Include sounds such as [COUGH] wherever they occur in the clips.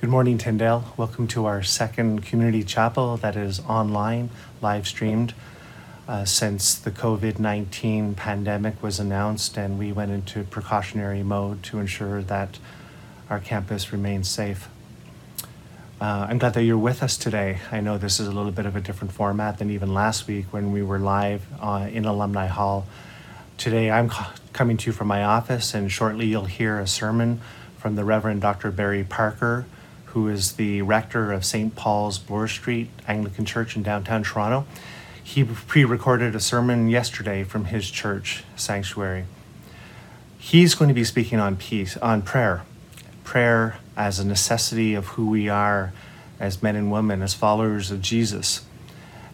Good morning, Tyndale. Welcome to our second community chapel that is online, live streamed. Uh, since the COVID 19 pandemic was announced, and we went into precautionary mode to ensure that our campus remains safe. Uh, I'm glad that you're with us today. I know this is a little bit of a different format than even last week when we were live uh, in Alumni Hall. Today, I'm coming to you from my office, and shortly you'll hear a sermon from the Reverend Dr. Barry Parker who is the rector of St. Paul's Bloor Street Anglican Church in downtown Toronto. He pre recorded a sermon yesterday from his church sanctuary. He's going to be speaking on peace, on prayer, prayer as a necessity of who we are as men and women, as followers of Jesus.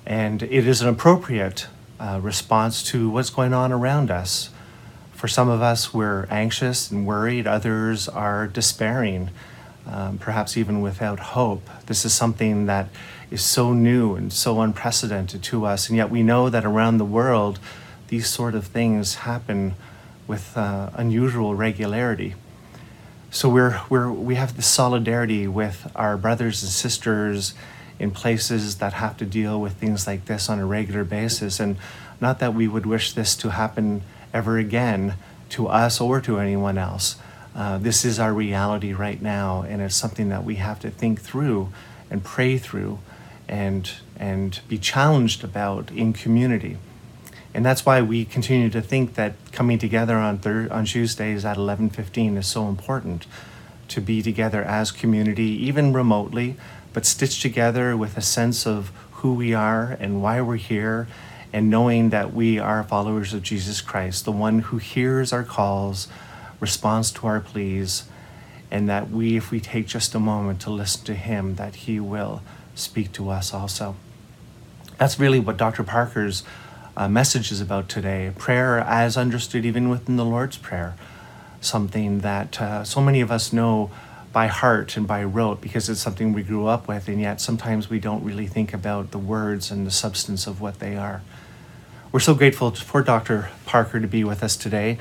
And it is an appropriate uh, response to what's going on around us. For some of us, we're anxious and worried, others are despairing um, perhaps even without hope. This is something that is so new and so unprecedented to us, and yet we know that around the world, these sort of things happen with uh, unusual regularity. So we're, we're, we have this solidarity with our brothers and sisters in places that have to deal with things like this on a regular basis. And not that we would wish this to happen ever again to us or to anyone else. Uh, this is our reality right now, and it's something that we have to think through and pray through and, and be challenged about in community. And that's why we continue to think that coming together on, thir- on Tuesdays at 11:15 is so important to be together as community, even remotely, but stitched together with a sense of who we are and why we're here, and knowing that we are followers of Jesus Christ, the one who hears our calls, responds to our pleas, and that we, if we take just a moment to listen to Him, that He will speak to us also. That's really what Dr. Parker's uh, message is about today prayer as understood even within the Lord's Prayer, something that uh, so many of us know by heart and by rote because it's something we grew up with, and yet sometimes we don't really think about the words and the substance of what they are. We're so grateful for Dr. Parker to be with us today.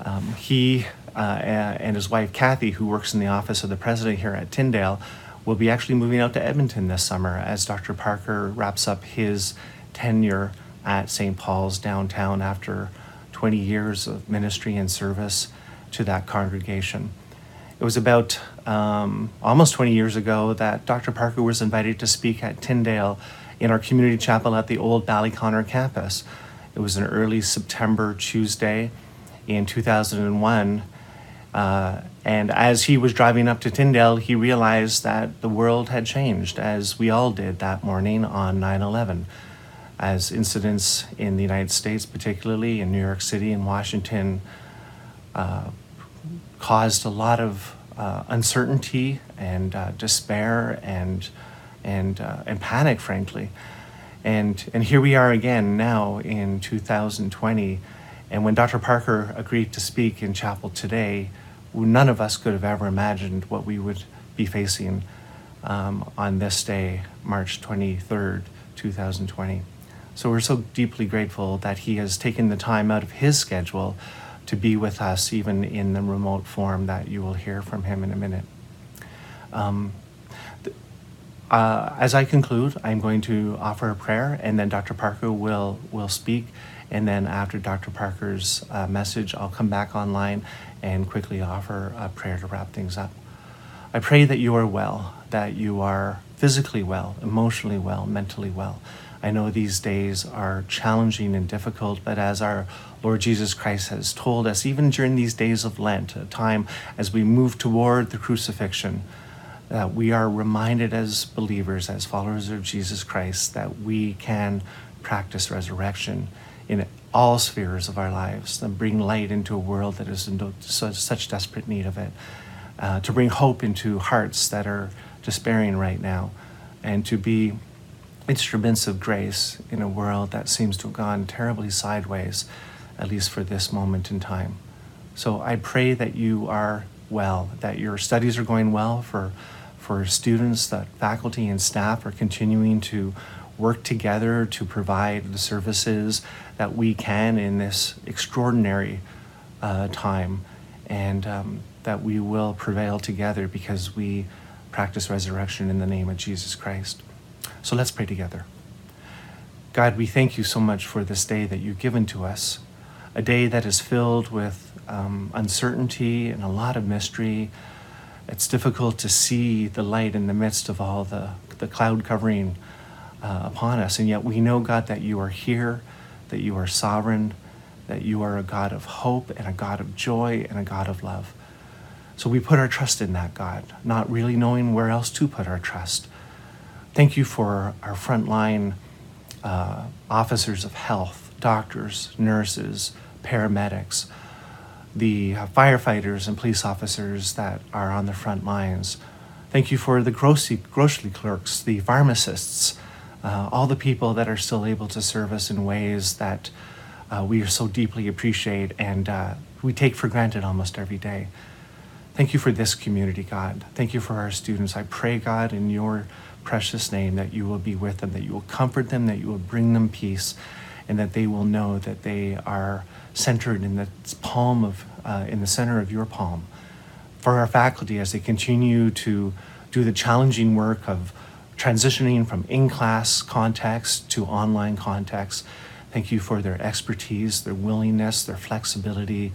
Um, he uh, and his wife Kathy, who works in the office of the president here at Tyndale, will be actually moving out to Edmonton this summer as Dr. Parker wraps up his tenure at St. Paul's downtown after 20 years of ministry and service to that congregation. It was about um, almost 20 years ago that Dr. Parker was invited to speak at Tyndale in our community chapel at the old Ballyconnor campus. It was an early September Tuesday in 2001 uh, and as he was driving up to Tyndale, he realized that the world had changed, as we all did that morning on 9 11. As incidents in the United States, particularly in New York City and Washington, uh, caused a lot of uh, uncertainty and uh, despair and, and, uh, and panic, frankly. And, and here we are again now in 2020. And when Dr. Parker agreed to speak in chapel today, none of us could have ever imagined what we would be facing um, on this day, March 23rd, 2020. So we're so deeply grateful that he has taken the time out of his schedule to be with us, even in the remote form that you will hear from him in a minute. Um, uh, as I conclude, I'm going to offer a prayer, and then Dr. Parker will will speak. And then after Dr. Parker's uh, message, I'll come back online and quickly offer a prayer to wrap things up. I pray that you are well, that you are physically well, emotionally well, mentally well. I know these days are challenging and difficult, but as our Lord Jesus Christ has told us, even during these days of Lent, a time as we move toward the crucifixion, that we are reminded as believers, as followers of Jesus Christ, that we can practice resurrection in all spheres of our lives and bring light into a world that is in such desperate need of it, uh, to bring hope into hearts that are despairing right now, and to be instruments of grace in a world that seems to have gone terribly sideways, at least for this moment in time. So I pray that you are well, that your studies are going well for, for students, that faculty and staff are continuing to work together to provide the services that we can in this extraordinary uh, time, and um, that we will prevail together because we practice resurrection in the name of Jesus Christ. So let's pray together. God, we thank you so much for this day that you've given to us, a day that is filled with um, uncertainty and a lot of mystery. It's difficult to see the light in the midst of all the, the cloud covering uh, upon us. And yet we know, God, that you are here, that you are sovereign, that you are a God of hope and a God of joy and a God of love. So we put our trust in that, God, not really knowing where else to put our trust. Thank you for our frontline uh, officers of health, doctors, nurses, paramedics, the firefighters and police officers that are on the front lines. Thank you for the grocery, grocery clerks, the pharmacists, uh, all the people that are still able to serve us in ways that uh, we so deeply appreciate and uh, we take for granted almost every day. Thank you for this community, God. Thank you for our students. I pray, God, in your precious name, that you will be with them, that you will comfort them, that you will bring them peace, and that they will know that they are centered in the palm of, uh, in the center of your palm. For our faculty, as they continue to do the challenging work of transitioning from in-class context to online context, thank you for their expertise, their willingness, their flexibility,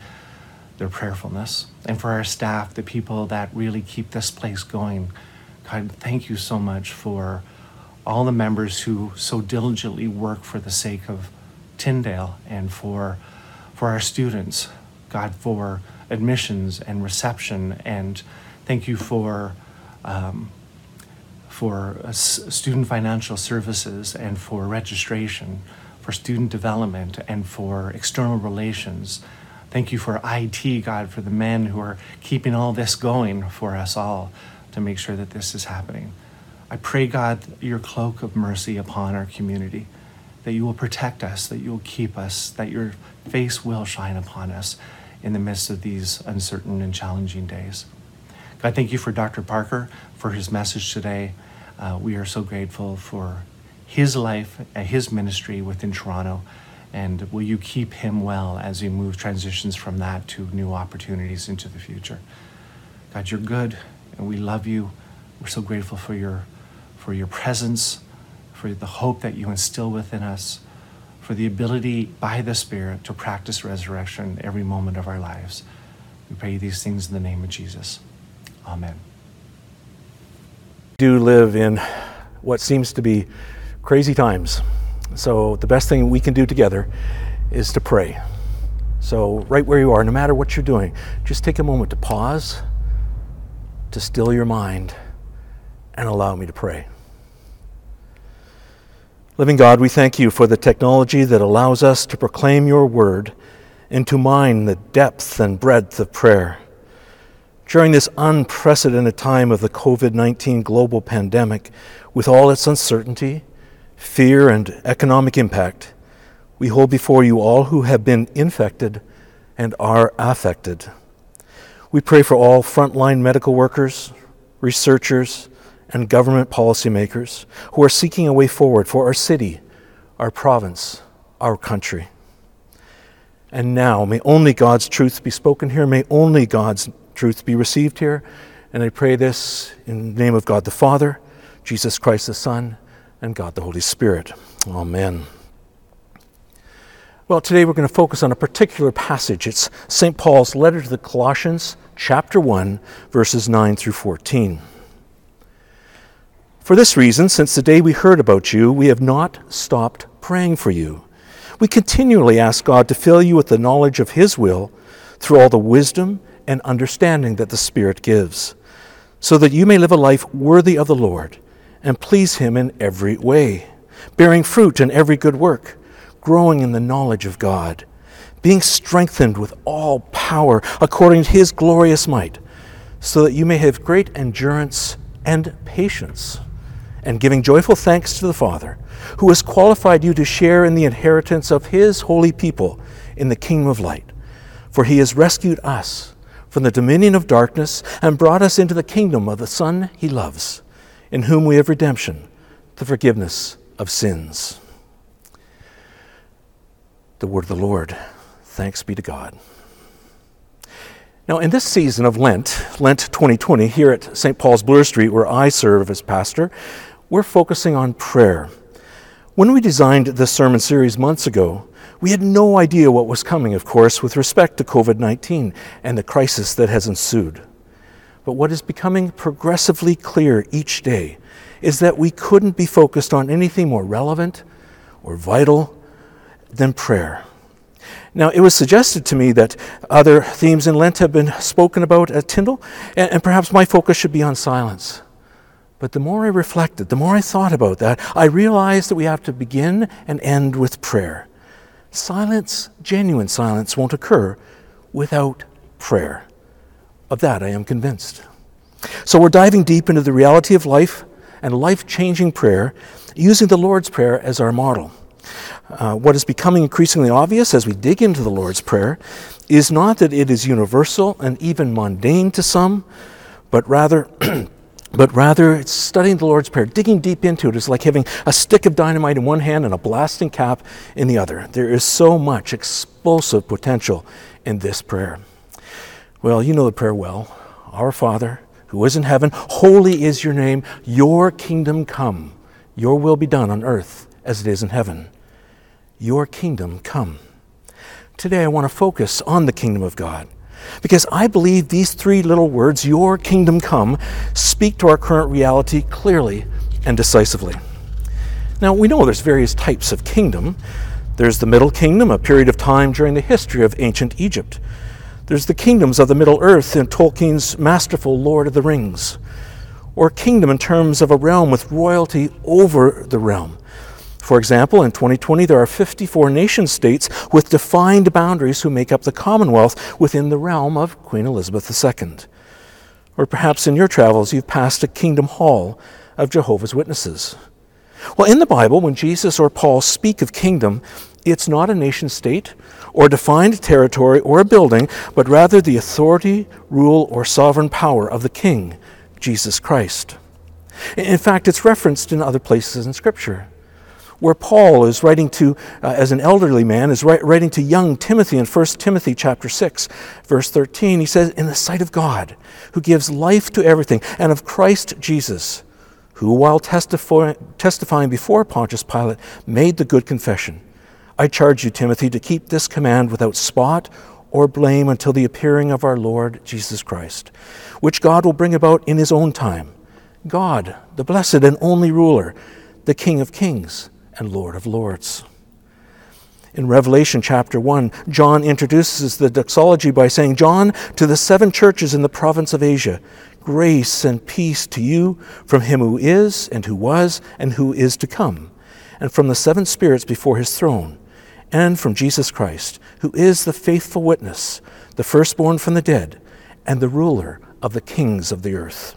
their prayerfulness. And for our staff, the people that really keep this place going, God, thank you so much for all the members who so diligently work for the sake of Tyndale and for, for our students. God, for admissions and reception. And thank you for, um, for uh, student financial services and for registration, for student development and for external relations. Thank you for IT, God, for the men who are keeping all this going for us all to make sure that this is happening. I pray, God, your cloak of mercy upon our community, that you will protect us, that you will keep us, that your face will shine upon us in the midst of these uncertain and challenging days. God, thank you for Dr. Parker, for his message today. Uh, we are so grateful for his life, and his ministry within Toronto. And will you keep him well as he moves transitions from that to new opportunities into the future? God, you're good, and we love you. We're so grateful for your, for your presence, for the hope that you instill within us, for the ability by the Spirit to practice resurrection every moment of our lives. We pray these things in the name of Jesus. Amen. Do live in what seems to be crazy times. So, the best thing we can do together is to pray. So, right where you are, no matter what you're doing, just take a moment to pause, to still your mind, and allow me to pray. Living God, we thank you for the technology that allows us to proclaim your word and to mine the depth and breadth of prayer. During this unprecedented time of the COVID 19 global pandemic, with all its uncertainty, fear, and economic impact, we hold before you all who have been infected and are affected. We pray for all frontline medical workers, researchers, and government policymakers who are seeking a way forward for our city, our province, our country. And now, may only God's truth be spoken here, may only God's truth be received here. And I pray this in the name of God the Father, Jesus Christ the Son, and God the Holy Spirit. Amen. Well, today we're going to focus on a particular passage. It's St. Paul's letter to the Colossians, chapter 1, verses 9 through 14. For this reason, since the day we heard about you, we have not stopped praying for you. We continually ask God to fill you with the knowledge of His will through all the wisdom and understanding that the Spirit gives, so that you may live a life worthy of the Lord and please Him in every way, bearing fruit in every good work, growing in the knowledge of God, being strengthened with all power according to His glorious might, so that you may have great endurance and patience, and giving joyful thanks to the Father, who has qualified you to share in the inheritance of His holy people in the kingdom of light. For He has rescued us from the dominion of darkness and brought us into the kingdom of the Son He loves in whom we have redemption, the forgiveness of sins. The word of the Lord. Thanks be to God. Now, in this season of Lent, Lent 2020, here at St. Paul's Bloor Street, where I serve as pastor, we're focusing on prayer. When we designed this sermon series months ago, we had no idea what was coming, of course, with respect to COVID 19 and the crisis that has ensued. But what is becoming progressively clear each day is that we couldn't be focused on anything more relevant or vital than prayer. Now, it was suggested to me that other themes in Lent have been spoken about at Tyndale, and, and, perhaps my focus should be on silence. But the more I reflected, the more I thought about that, I realized that we have to begin and end with prayer. Silence, genuine silence, won't occur without prayer. Of that I am convinced. So we're diving deep into the reality of life and life changing prayer using the Lord's Prayer as our model. Uh, what is becoming increasingly obvious as we dig into the Lord's Prayer is not that it is universal and even mundane to some, but rather, [CLEARS THROAT] but rather studying the Lord's Prayer, digging deep into it is like having a stick of dynamite in one hand and a blasting cap in the other. There is so much explosive potential in this prayer. Well, you know the prayer well. Our Father, who is in heaven, holy is your name. Your kingdom come. Your will be done on earth as it is in heaven. Your kingdom come. Today I want to focus on the kingdom of God because I believe these three little words, Your kingdom come, speak to our current reality clearly and decisively. Now, we know there's various types of kingdom. There's the Middle Kingdom, a period of time during the history of ancient Egypt. There's the kingdoms of the Middle Earth in Tolkien's masterful Lord of the Rings, or kingdom in terms of a realm with royalty over the realm. For example, in 2020, there are 54 nation states with defined boundaries who make up the Commonwealth within the realm of Queen Elizabeth II. Or perhaps in your travels, you've passed a kingdom hall of Jehovah's Witnesses. Well, in the Bible, when Jesus or Paul speak of kingdom, it's not a nation state or defined territory or a building, but rather the authority, rule, or sovereign power of the King, Jesus Christ. In fact, it's referenced in other places in Scripture. Where Paul is writing to, uh, as an elderly man, is writing to young Timothy in 1 Timothy chapter 6, verse 13, he says, In the sight of God, who gives life to everything, and of Christ Jesus, who, while testify- testifying before Pontius Pilate, made the good confession I charge you, Timothy, to keep this command without spot or blame until the appearing of our Lord Jesus Christ, which God will bring about in his own time. God, the blessed and only ruler, the King of kings and Lord of lords. In Revelation chapter 1, John introduces the doxology by saying, John, to the seven churches in the province of Asia, grace and peace to you from him who is, and who was, and who is to come, and from the seven spirits before his throne and from Jesus Christ, who is the faithful witness, the firstborn from the dead, and the ruler of the kings of the earth.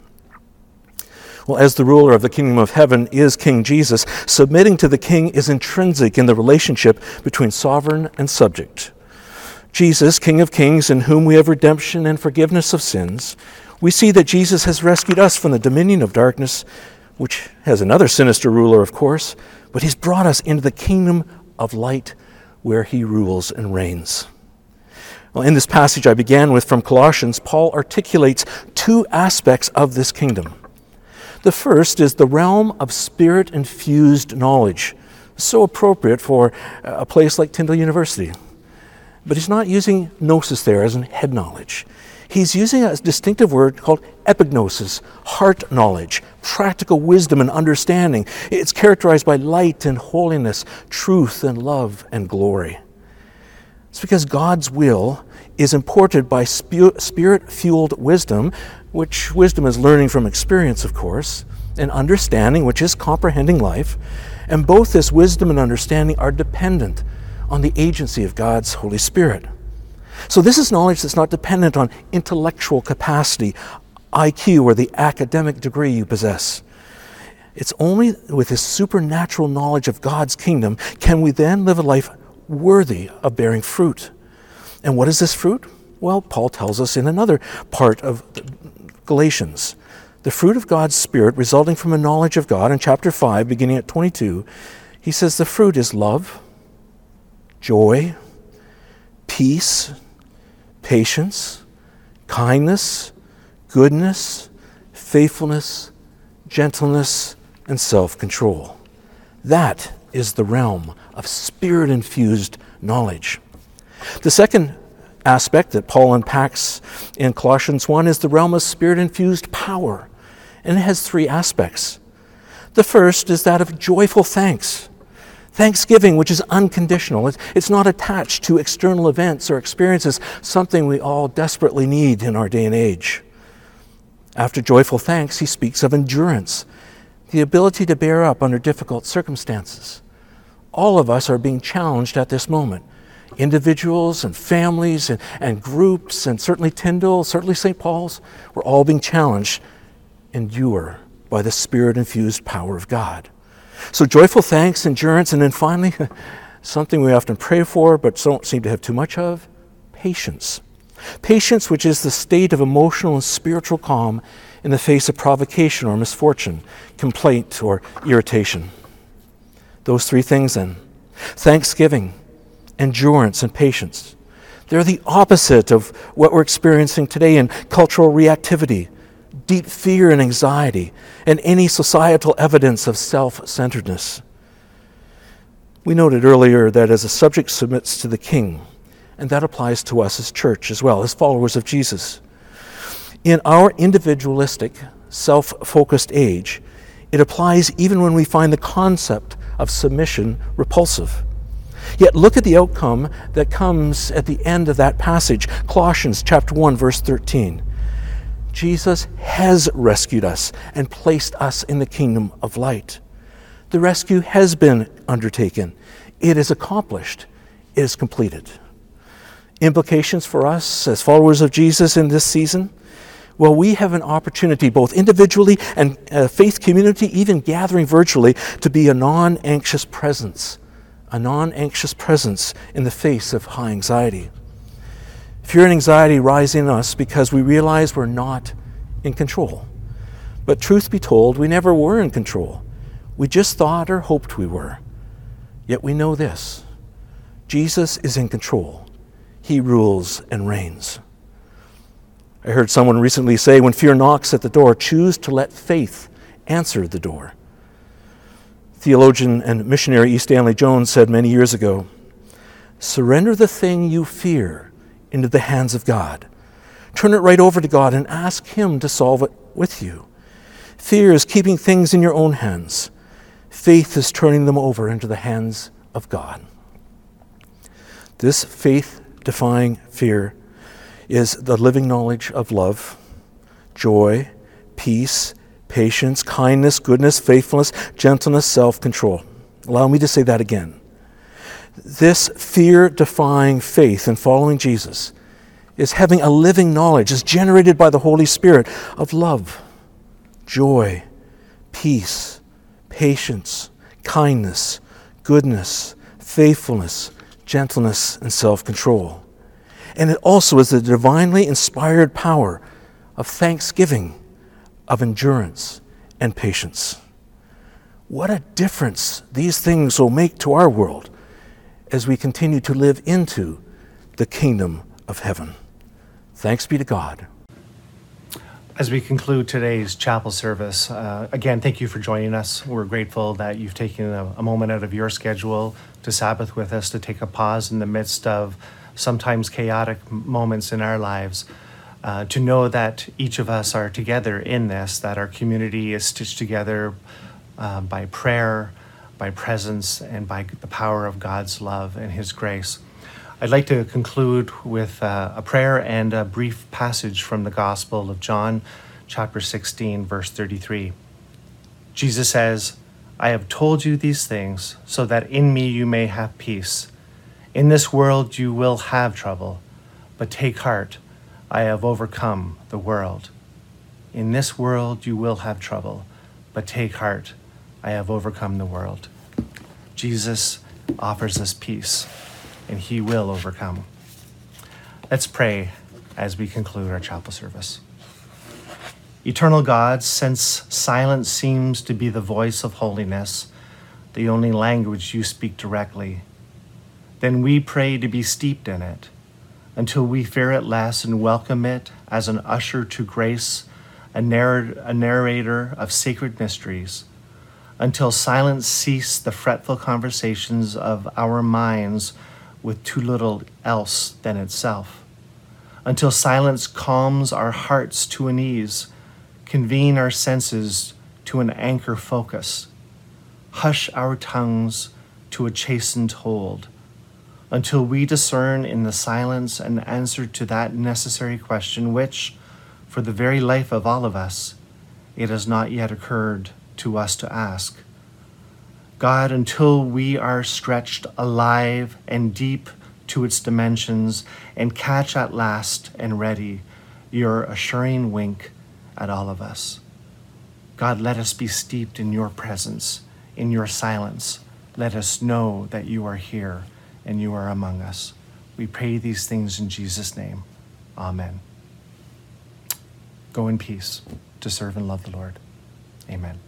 Well, as the ruler of the kingdom of heaven is King Jesus, submitting to the king is intrinsic in the relationship between sovereign and subject. Jesus, King of kings, in whom we have redemption and forgiveness of sins, we see that Jesus has rescued us from the dominion of darkness, which has another sinister ruler, of course, but he's brought us into the kingdom of light where he rules and reigns. Well, in this passage I began with from Colossians, Paul articulates two aspects of this kingdom. The first is the realm of spirit infused knowledge, so appropriate for a place like Tyndale University. But he's not using gnosis there as in head knowledge. He's using a distinctive word called epignosis, heart knowledge, practical wisdom and understanding. It's characterized by light and holiness, truth and love and glory. It's because God's will is imported by spirit fueled wisdom, which wisdom is learning from experience, of course, and understanding, which is comprehending life. And both this wisdom and understanding are dependent on the agency of God's Holy Spirit. So, this is knowledge that's not dependent on intellectual capacity, IQ, or the academic degree you possess. It's only with this supernatural knowledge of God's kingdom can we then live a life worthy of bearing fruit. And what is this fruit? Well, Paul tells us in another part of Galatians. The fruit of God's Spirit resulting from a knowledge of God in chapter 5, beginning at 22, he says the fruit is love, joy, peace, patience, kindness, goodness, faithfulness, gentleness, and self control. That is the realm of spirit infused knowledge. The second aspect that Paul unpacks in Colossians 1 is the realm of spirit infused power, and it has three aspects. The first is that of joyful thanks. Thanksgiving, which is unconditional, it's not attached to external events or experiences, something we all desperately need in our day and age. After joyful thanks, he speaks of endurance, the ability to bear up under difficult circumstances. All of us are being challenged at this moment. Individuals and families and, and groups, and certainly Tyndale, certainly St. Paul's, we're all being challenged. Endure by the spirit infused power of God. So, joyful thanks, endurance, and then finally, [LAUGHS] something we often pray for but don't seem to have too much of patience. Patience, which is the state of emotional and spiritual calm in the face of provocation or misfortune, complaint or irritation. Those three things, then thanksgiving, endurance, and patience. They're the opposite of what we're experiencing today in cultural reactivity, deep fear and anxiety, and any societal evidence of self centeredness. We noted earlier that as a subject submits to the king, and that applies to us as church as well, as followers of Jesus. In our individualistic, self focused age, it applies even when we find the concept of submission repulsive. Yet look at the outcome that comes at the end of that passage, Colossians chapter 1 verse 13. Jesus has rescued us and placed us in the kingdom of light. The rescue has been undertaken. It is accomplished. It is completed. Implications for us as followers of Jesus in this season? Well, we have an opportunity, both individually and a faith community, even gathering virtually, to be a non anxious presence, a non anxious presence in the face of high anxiety. Fear and anxiety rise in us because we realize we're not in control. But truth be told, we never were in control. We just thought or hoped we were. Yet we know this Jesus is in control, He rules and reigns. I heard someone recently say when fear knocks at the door, choose to let faith answer the door. Theologian and missionary E. Stanley Jones said many years ago surrender the thing you fear into the hands of God. Turn it right over to God and ask Him to solve it with you. Fear is keeping things in your own hands. Faith is turning them over into the hands of God. This faith defying fear is the living knowledge of love, joy, peace, patience, kindness, goodness, faithfulness, gentleness, self control. Allow me to say that again. This fear defying faith in following Jesus is having a living knowledge, is generated by the Holy Spirit of love, joy, peace, patience, kindness, goodness, faithfulness, gentleness, and self control. And it also is the divinely inspired power of thanksgiving, of endurance, and patience. What a difference these things will make to our world as we continue to live into the kingdom of heaven. Thanks be to God. As we conclude today's chapel service, uh, again, thank you for joining us. We're grateful that you've taken a, a, moment out of your schedule to Sabbath with us, to take a pause in the midst of sometimes chaotic moments in our lives, uh, to know that each of us are together in this, that our community is stitched together uh, by prayer, by presence, and by the power of God's love and His grace. I'd like to conclude with uh, a prayer and a brief passage from the Gospel of John, chapter 16, verse 33. Jesus says, I have told you these things so that in me you may have peace. In this world you will have trouble, but take heart, I have overcome the world. In this world you will have trouble, but take heart, I have overcome the world. Jesus offers us peace, and he will overcome. Let's pray as we conclude our chapel service. Eternal God, since silence seems to be the voice of holiness, the only language you speak directly, then we pray to be steeped in it until we fear it less and welcome it as an usher to grace, a, narr- a narrator of sacred mysteries, until silence cease the fretful conversations of our minds with too little else than itself, until silence calms our hearts to an ease, convene our senses to an anchor focus, hush our tongues to a chastened hold until we discern in the silence an answer to that necessary question which, for the very life of all of us, it has not yet occurred to us to ask. God, until we are stretched alive and deep to its dimensions and catch at last and ready your assuring wink at all of us. God, let us be steeped in your presence, in your silence. Let us know that you are here and you are among us. We pray these things in Jesus' name. Amen. Go in peace to serve and love the Lord. Amen.